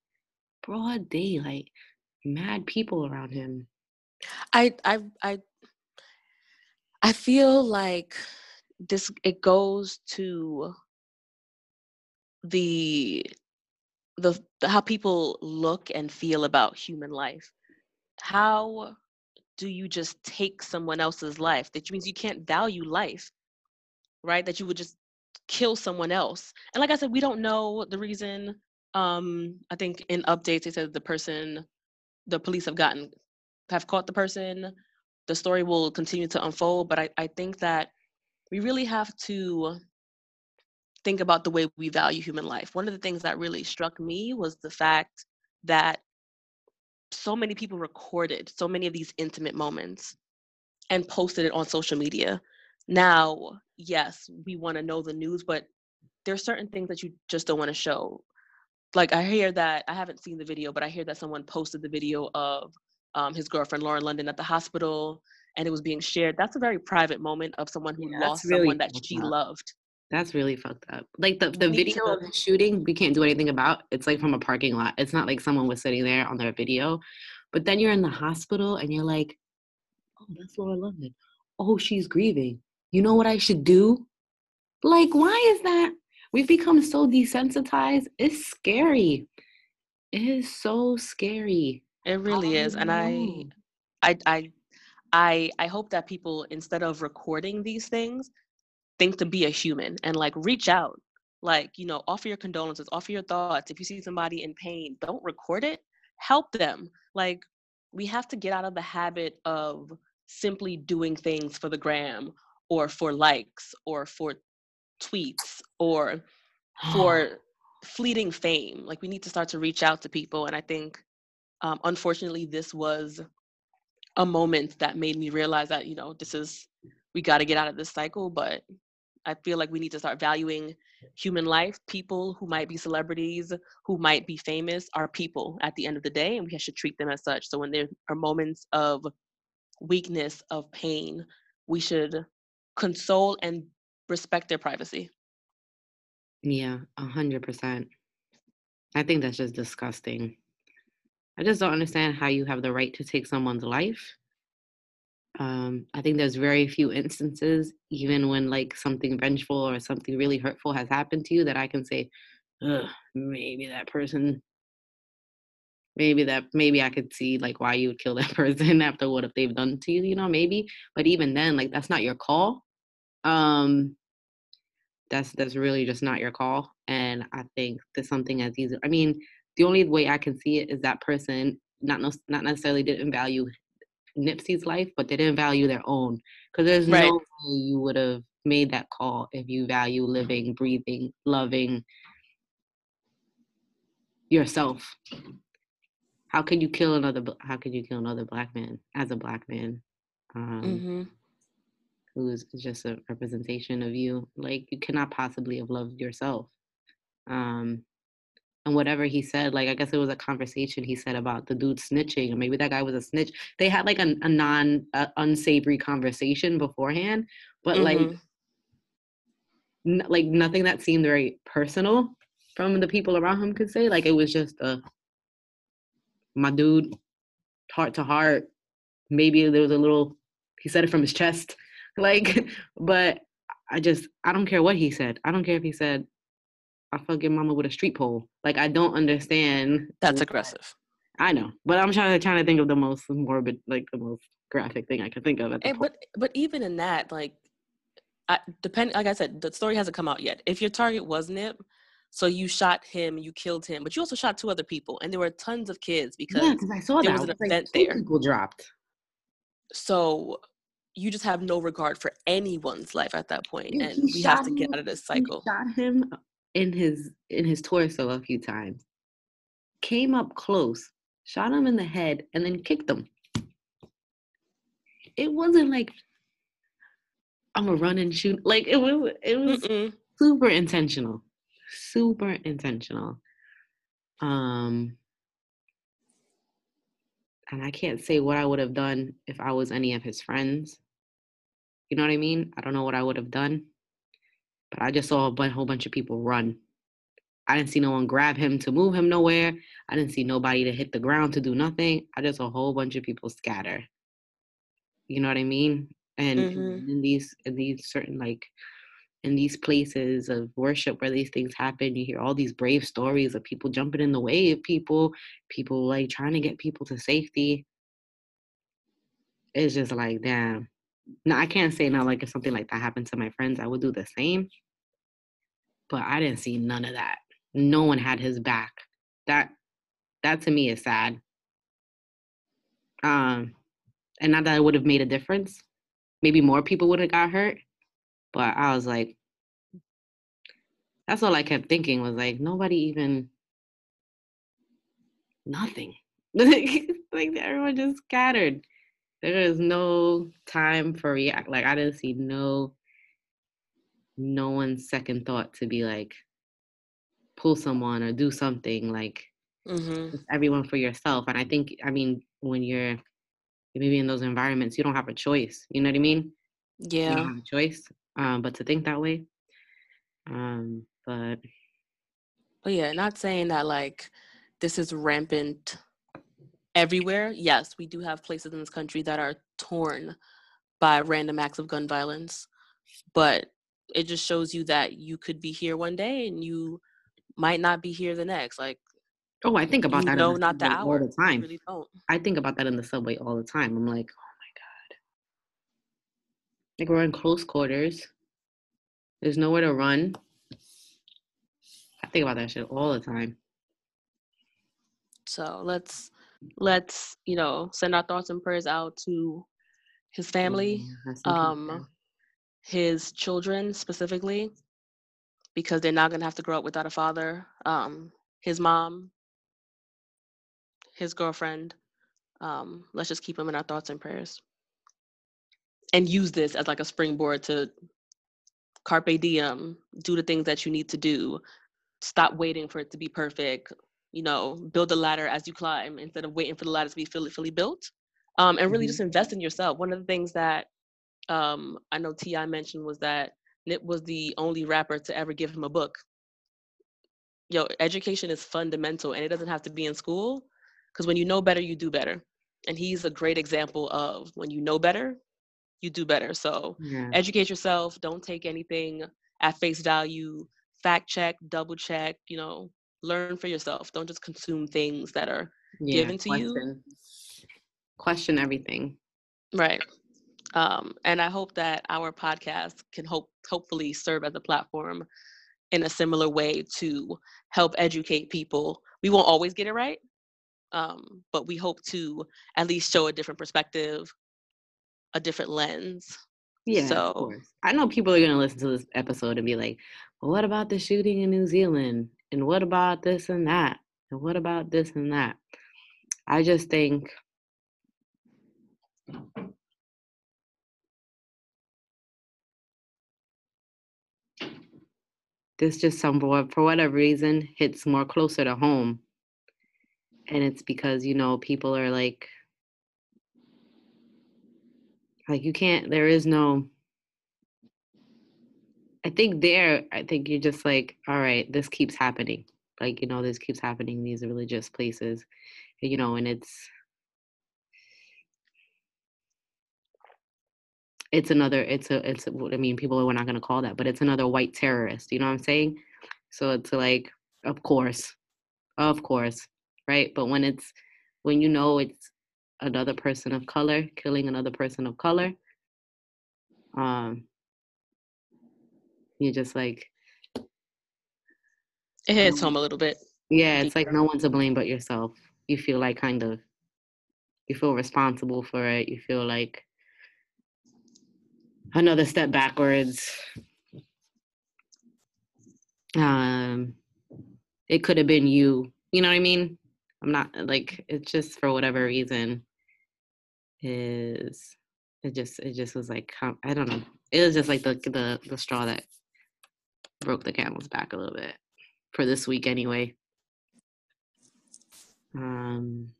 Broad daylight. Mad people around him. I I I I feel like this it goes to the the, the how people look and feel about human life. How do you just take someone else's life? That means you can't value life, right? That you would just kill someone else. And like I said, we don't know the reason. Um, I think in updates they said the person, the police have gotten, have caught the person. The story will continue to unfold, but I, I think that we really have to think about the way we value human life. One of the things that really struck me was the fact that so many people recorded so many of these intimate moments and posted it on social media. Now, yes, we want to know the news, but there are certain things that you just don't want to show. Like I hear that I haven't seen the video, but I hear that someone posted the video of um, his girlfriend Lauren London at the hospital, and it was being shared. That's a very private moment of someone who yeah, lost really someone that she up. loved. That's really fucked up. Like the, the video of the shooting, we can't do anything about. It's like from a parking lot. It's not like someone was sitting there on their video. But then you're in the hospital and you're like, oh, that's Lauren London. Oh, she's grieving. You know what I should do? Like, why is that? We've become so desensitized. It's scary. It is so scary. It really is. And I oh. I I I I hope that people instead of recording these things, think to be a human and like reach out. Like you know offer your condolences offer your thoughts. If you see somebody in pain don't record it. Help them. Like we have to get out of the habit of simply doing things for the gram or for likes or for tweets or for fleeting fame. Like we need to start to reach out to people and i think um, unfortunately this was a moment that made me realize that you know this is we got to get out of this cycle but I feel like we need to start valuing human life. People who might be celebrities, who might be famous, are people at the end of the day, and we should treat them as such. So when there are moments of weakness, of pain, we should console and respect their privacy. Yeah, a hundred percent. I think that's just disgusting. I just don't understand how you have the right to take someone's life um, I think there's very few instances, even when like something vengeful or something really hurtful has happened to you, that I can say, maybe that person, maybe that, maybe I could see like why you would kill that person after what if they've done to you, you know, maybe. But even then, like that's not your call. Um, that's that's really just not your call. And I think that something as easy. I mean, the only way I can see it is that person not not necessarily didn't value Nipsey's life, but they didn't value their own. Because there's right. no way you would have made that call if you value living, breathing, loving yourself. How can you kill another? How can you kill another black man as a black man, um, mm-hmm. who's just a representation of you? Like you cannot possibly have loved yourself. Um, and whatever he said, like I guess it was a conversation he said about the dude snitching, or maybe that guy was a snitch. They had like a, a non uh, unsavory conversation beforehand, but mm-hmm. like n- like nothing that seemed very personal from the people around him could say. Like it was just a my dude, heart to heart. Maybe there was a little. He said it from his chest, like. But I just I don't care what he said. I don't care if he said I fuck your mama with a street pole. Like I don't understand. That's aggressive. I know, but I'm trying to trying to think of the most morbid, like the most graphic thing I can think of. At the and, but but even in that, like, I, depend. Like I said, the story hasn't come out yet. If your target was Nip, so you shot him, you killed him, but you also shot two other people, and there were tons of kids because yeah, I saw there that. was an like event there. People dropped. So you just have no regard for anyone's life at that point, and we have to get out of this cycle. shot him in his in his torso a few times. Came up close, shot him in the head, and then kicked him. It wasn't like I'm a run and shoot. Like it was it was Mm-mm. super intentional. Super intentional. Um and I can't say what I would have done if I was any of his friends. You know what I mean? I don't know what I would have done. But I just saw a whole bunch of people run. I didn't see no one grab him to move him nowhere. I didn't see nobody to hit the ground to do nothing. I just saw a whole bunch of people scatter. You know what I mean? And in- Mhm. in these in these certain like in these places of worship where these things happen, you hear all these brave stories of people jumping in the way of people, people like trying to get people to safety. It's just like, damn. Now I can't say now like if something like that happened to my friends, I would do the same. But I didn't see none of that. No one had his back. That that to me is sad. Um and not that it would have made a difference. Maybe more people would have got hurt. But I was like, that's all I kept thinking was like nobody even nothing. like everyone just scattered. There is no time for react. Like I didn't see no no one's second thought to be like pull someone or do something like Mm-hmm. everyone for yourself. And I think I mean when you're maybe in those environments, you don't have a choice. You know what I mean? You Yeah. don't have a choice. Um, but to think that way. Um, but But yeah, not saying that like this is rampant everywhere. Yes, we do have places in this country that are torn by random acts of gun violence. But it just shows you that you could be here one day and you might not be here the next. Like oh, I think about that No, not the hour. all the time. Really don't. I think about that in the subway all the time. I'm like, oh my god. Like we're in close quarters. There's nowhere to run. I think about that shit all the time. So let's let's, you know, send our thoughts and prayers out to his family. Yeah, um. His children specifically because they're not going to have to grow up without a father um his mom his girlfriend um let's just keep him in our thoughts and prayers and use this as like a springboard to carpe diem do the things that you need to do stop waiting for it to be perfect you know build a ladder as you climb instead of waiting for the ladder to be fully fully built um and really Mhm. just invest in yourself one of the things that um I know T.I. mentioned was that Nip was the only rapper to ever give him a book. Yo, education is fundamental and it doesn't have to be in school because when you know better, you do better. And he's a great example of when you know better, you do better. So Yeah. educate yourself, don't take anything at face value, fact check, double check, you know, learn for yourself. Don't just consume things that are yeah. given to you. question. Question everything. Right. Um, and I hope that our podcast can hope hopefully serve as a platform in a similar way to help educate people. We won't always get it right, um, but we hope to at least show a different perspective, a different lens. Yeah, So-. I know people are gonna listen to this episode and be like, "Well, what about the shooting in New Zealand? And what about this and that? And what about this and that?" I just think this just some for whatever reason hits more closer to home, and it's because you know people are like, like you can't. There is no. I think there, I think you're just like, all right, this keeps happening. Like, you know, this keeps happening in these religious places, you know, and it's it's another it's a it's what i mean, people are not gonna call that, but it's another white terrorist, you know what I'm saying? So it's like, of course, of course, right? But when it's when you know it's another person of color killing another person of color, um, you're just like, It hits home a little bit. yeah, it's like no one to blame but yourself. You feel like kind of, you feel responsible for it. You feel like another step backwards. Um, it could have been you. You know what I mean? I'm not like it's just for whatever reason is it just it just was like I don't know. It was just like the the the straw that broke the camel's back a little bit for this week anyway. Um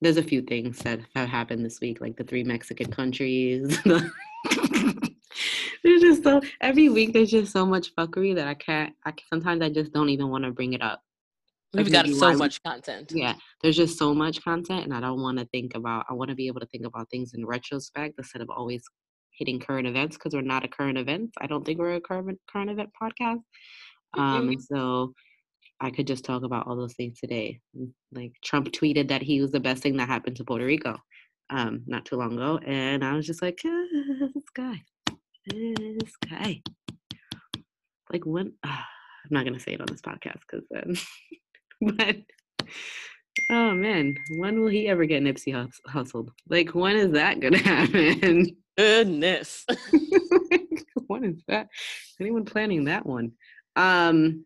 there's a few things that have happened this week, like the three Mexican countries. there's just so every week there's just so much fuckery that I can't. I sometimes I just don't even want to bring it up. We've got so much content. Yeah, there's just so much content, and I don't want to think about. I want to be able to think about things in retrospect instead of always hitting current events because we're not a current event. I don't think we're a current current event podcast. Um, and so I could just talk about all those things today. Mm, like Trump tweeted that he was the best thing that happened to Puerto Rico um, not too long ago, and I was just like, ah, this guy, this guy. Like when uh, I'm not gonna say it on this podcast because then, but oh man, when will he ever get Nipsey hus- hustled? Like when is that gonna happen? Goodness, when is that? Anyone planning that one? Um,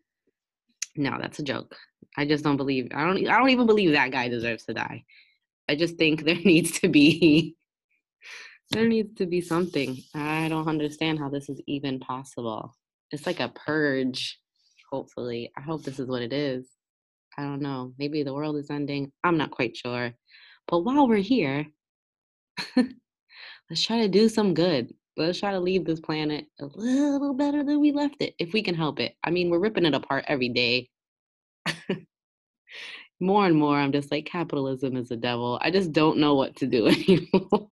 no, that's a joke. I just don't believe. I don't. I don't even believe that guy deserves to die. I just think there needs to be. There needs to be something. I don't understand how this is even possible. It's like a purge. Hopefully, I hope this is what it is. I don't know. Maybe the world is ending. I'm not quite sure. But while we're here, let's try to do some good. Let's try to leave this planet a little better than we left it, if we can help it. I mean, we're ripping it apart every day. more and more, I'm just like, capitalism is the devil. I just don't know what to do anymore.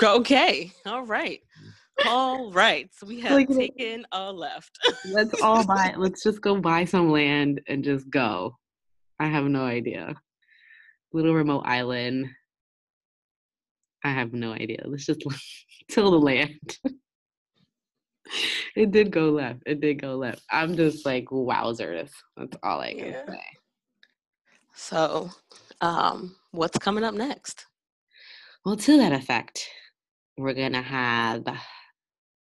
okay. All right. Mm. All right. So we have like, taken a left. let's all buy, let's just go buy some land and just go. I have no idea. Little remote island. I have no idea. Let's just till the land. it did go left. It did go left. I'm just like wowzers. That's all I can yeah. say. So, um, what's coming up next? Well, to that effect, we're gonna have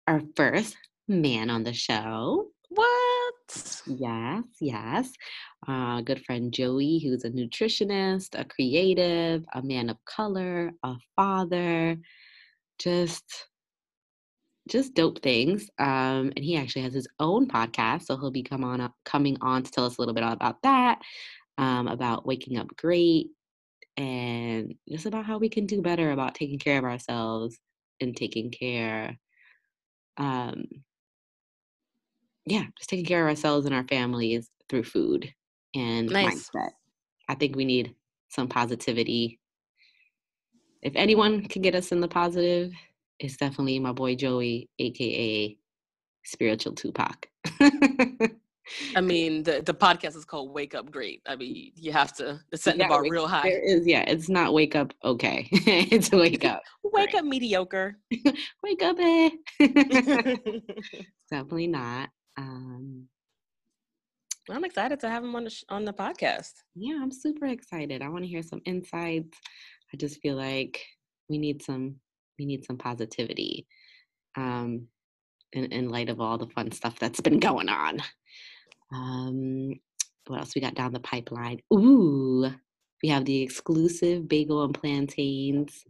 our first man on the show. What? Yes, yes. Uh, good friend Joey, who's a nutritionist, a creative, a man of color, a father, just just dope things. Um, and he actually has his own podcast, so he'll be come on up, coming on to tell us a little bit about that, um, about waking up great, and just about how we can do better about taking care of ourselves and taking care, um, yeah, just taking care of ourselves and our families through food and nice. mindset. I think we need some positivity. If anyone can get us in the positive, it's definitely my boy Joey, aka Spiritual Tupac. I mean, the the podcast is called "Wake Up Great." I mean, you have to set the bar wake, real high. There is, yeah. It's not "Wake Up Okay." it's "Wake Up." wake up mediocre. wake up, eh? Definitely not. Um, I'm excited to have him on the sh- on the podcast. Yeah, I'm super excited. I want to hear some insights. I just feel like we need some we need some positivity um, in, in light of all the fun stuff that's been going on. Um, what else we got down the pipeline? Ooh, we have the exclusive bagel and plantains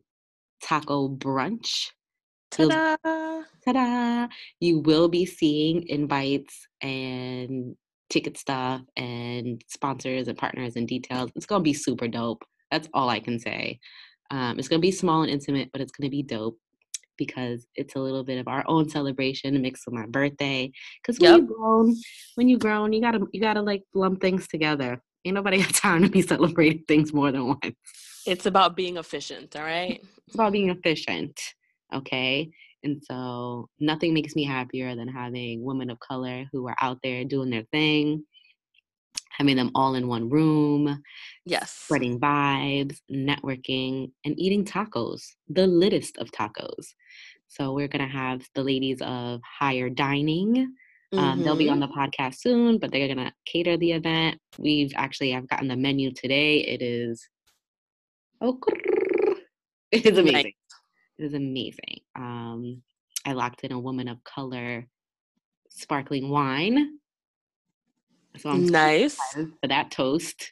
taco brunch. Ta-da! ta-da! You will be seeing invites and ticket stuff and sponsors and partners and details. It's gonna be super dope. That's all I can say. Um, it's gonna be small and intimate, but it's gonna be dope because it's a little bit of our own celebration mixed with my birthday. Because when yep. you grown, when you grown, you gotta you gotta like lump things together. Ain't nobody got time to be celebrating things more than once. It's about being efficient, all right? It's about being efficient, okay? And so nothing makes me happier than having women of color who are out there doing their thing, having them all in one room. Yes. Spreading vibes, networking, and eating tacos, the littest of tacos. So we're going to have the ladies of higher dining. Um, mm-hmm. They'll be on mm-hmm. the podcast soon, but they're going to cater the event. We've actually, I've gotten the menu today. It is, oh, it is amazing. It is amazing. Um, I locked in a woman of color sparkling wine. So I'm nice. for that toast.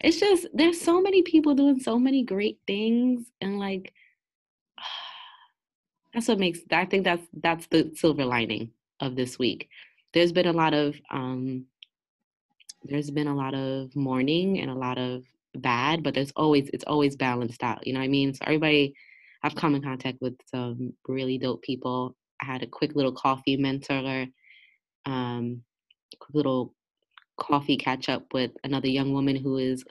It's just there's so many people doing so many great things and like that's what makes I think that's that's the silver lining of this week. There's been a lot of um there's been a lot of mourning and a lot of bad, but there's always it's always balanced out. You know what I mean? So everybody I've come in contact with some really dope people. I had a quick little coffee mentor, um, quick little coffee catch up with another young woman who is,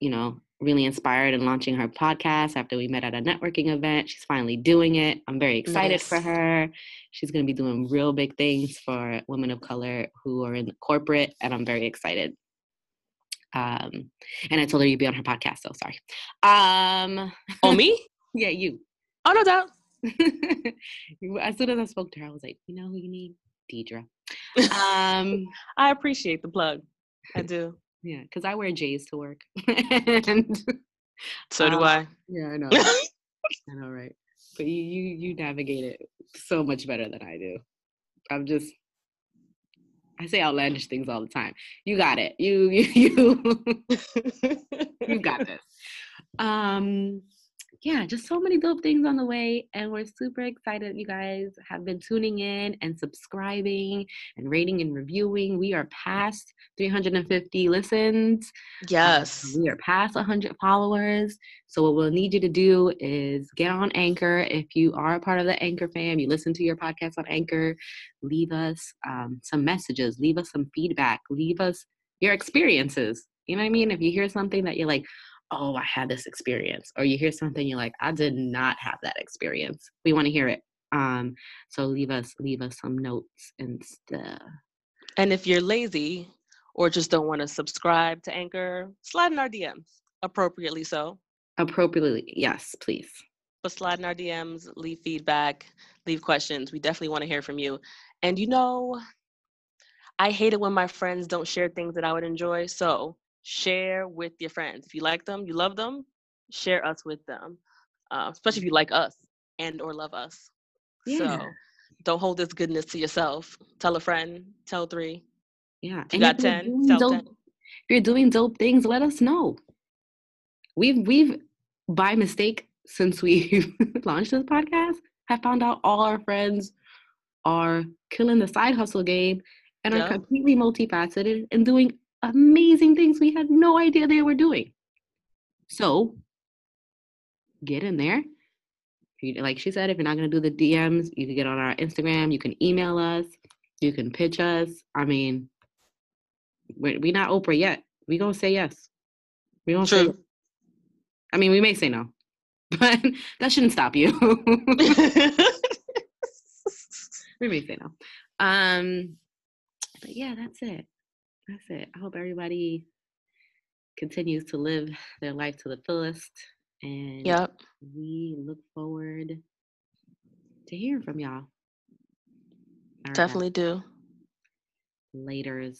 you know, really inspired and launching her podcast after we met at a networking event. She's finally doing it. I'm very excited nice. for her. She's going to be doing real big things for women of color who are in corporate, and I'm very excited. Um, and I told her you'd be on her podcast, so sorry. Um, oh, me? yeah, you. Oh, no doubt. as soon as I spoke to her, I was like, you know who you need? Deidre. Um, I appreciate the plug. I do. Yeah, because I wear J's to work. and so do uh, I. Yeah, I know. I know, right? But you, you, you navigate it so much better than I do. I'm just. I say outlandish things all the time. You got it. You, you, you. you got this. Um, yeah, just so many dope things on the way. And we're super excited you guys have been tuning in and subscribing and rating and reviewing. We are past 350 listens. Yes. we are past 100 followers. So, what we'll need you to do is get on Anchor. If you are a part of the Anchor fam, you listen to your podcast on Anchor, leave us um, some messages, leave us some feedback, leave us your experiences. You know what I mean? If you hear something that you're like, oh, I had this experience, or you hear something you're like, I did not have that experience. We want to hear it. Um, so leave us leave us some notes and stuff. And if you're lazy or just don't want to subscribe to Anchor, slide in our DMs appropriately so. Appropriately, yes, please. But slide in our DMs, leave feedback, leave questions. We definitely want to hear from you. And you know, I hate it when my friends don't share things that I would enjoy. So share with your friends. If you like them, you love them, share us with them. Uh, especially if you like us and or love us. Yeah. So don't hold this goodness to yourself. Tell a friend, tell three. Yeah. If you got 10, tell dope, 10. If you're doing dope things, let us know. We've we've by mistake since we launched this podcast have found out all our friends are killing the side hustle game and are completely multifaceted and doing amazing things we had no idea they were doing. So get in there. Like she said, if you're not going to do the DMs, you can get on our Instagram, you can email us, you can pitch us. I mean, we're, we not Oprah yet. We going to say yes. We going to say I mean, we may say no, but that shouldn't stop you. we may say no. Um, but yeah, that's it. That's it. I hope everybody continues to live their life to the fullest. And yep. we look forward to hearing from y'all. Definitely do. Laters.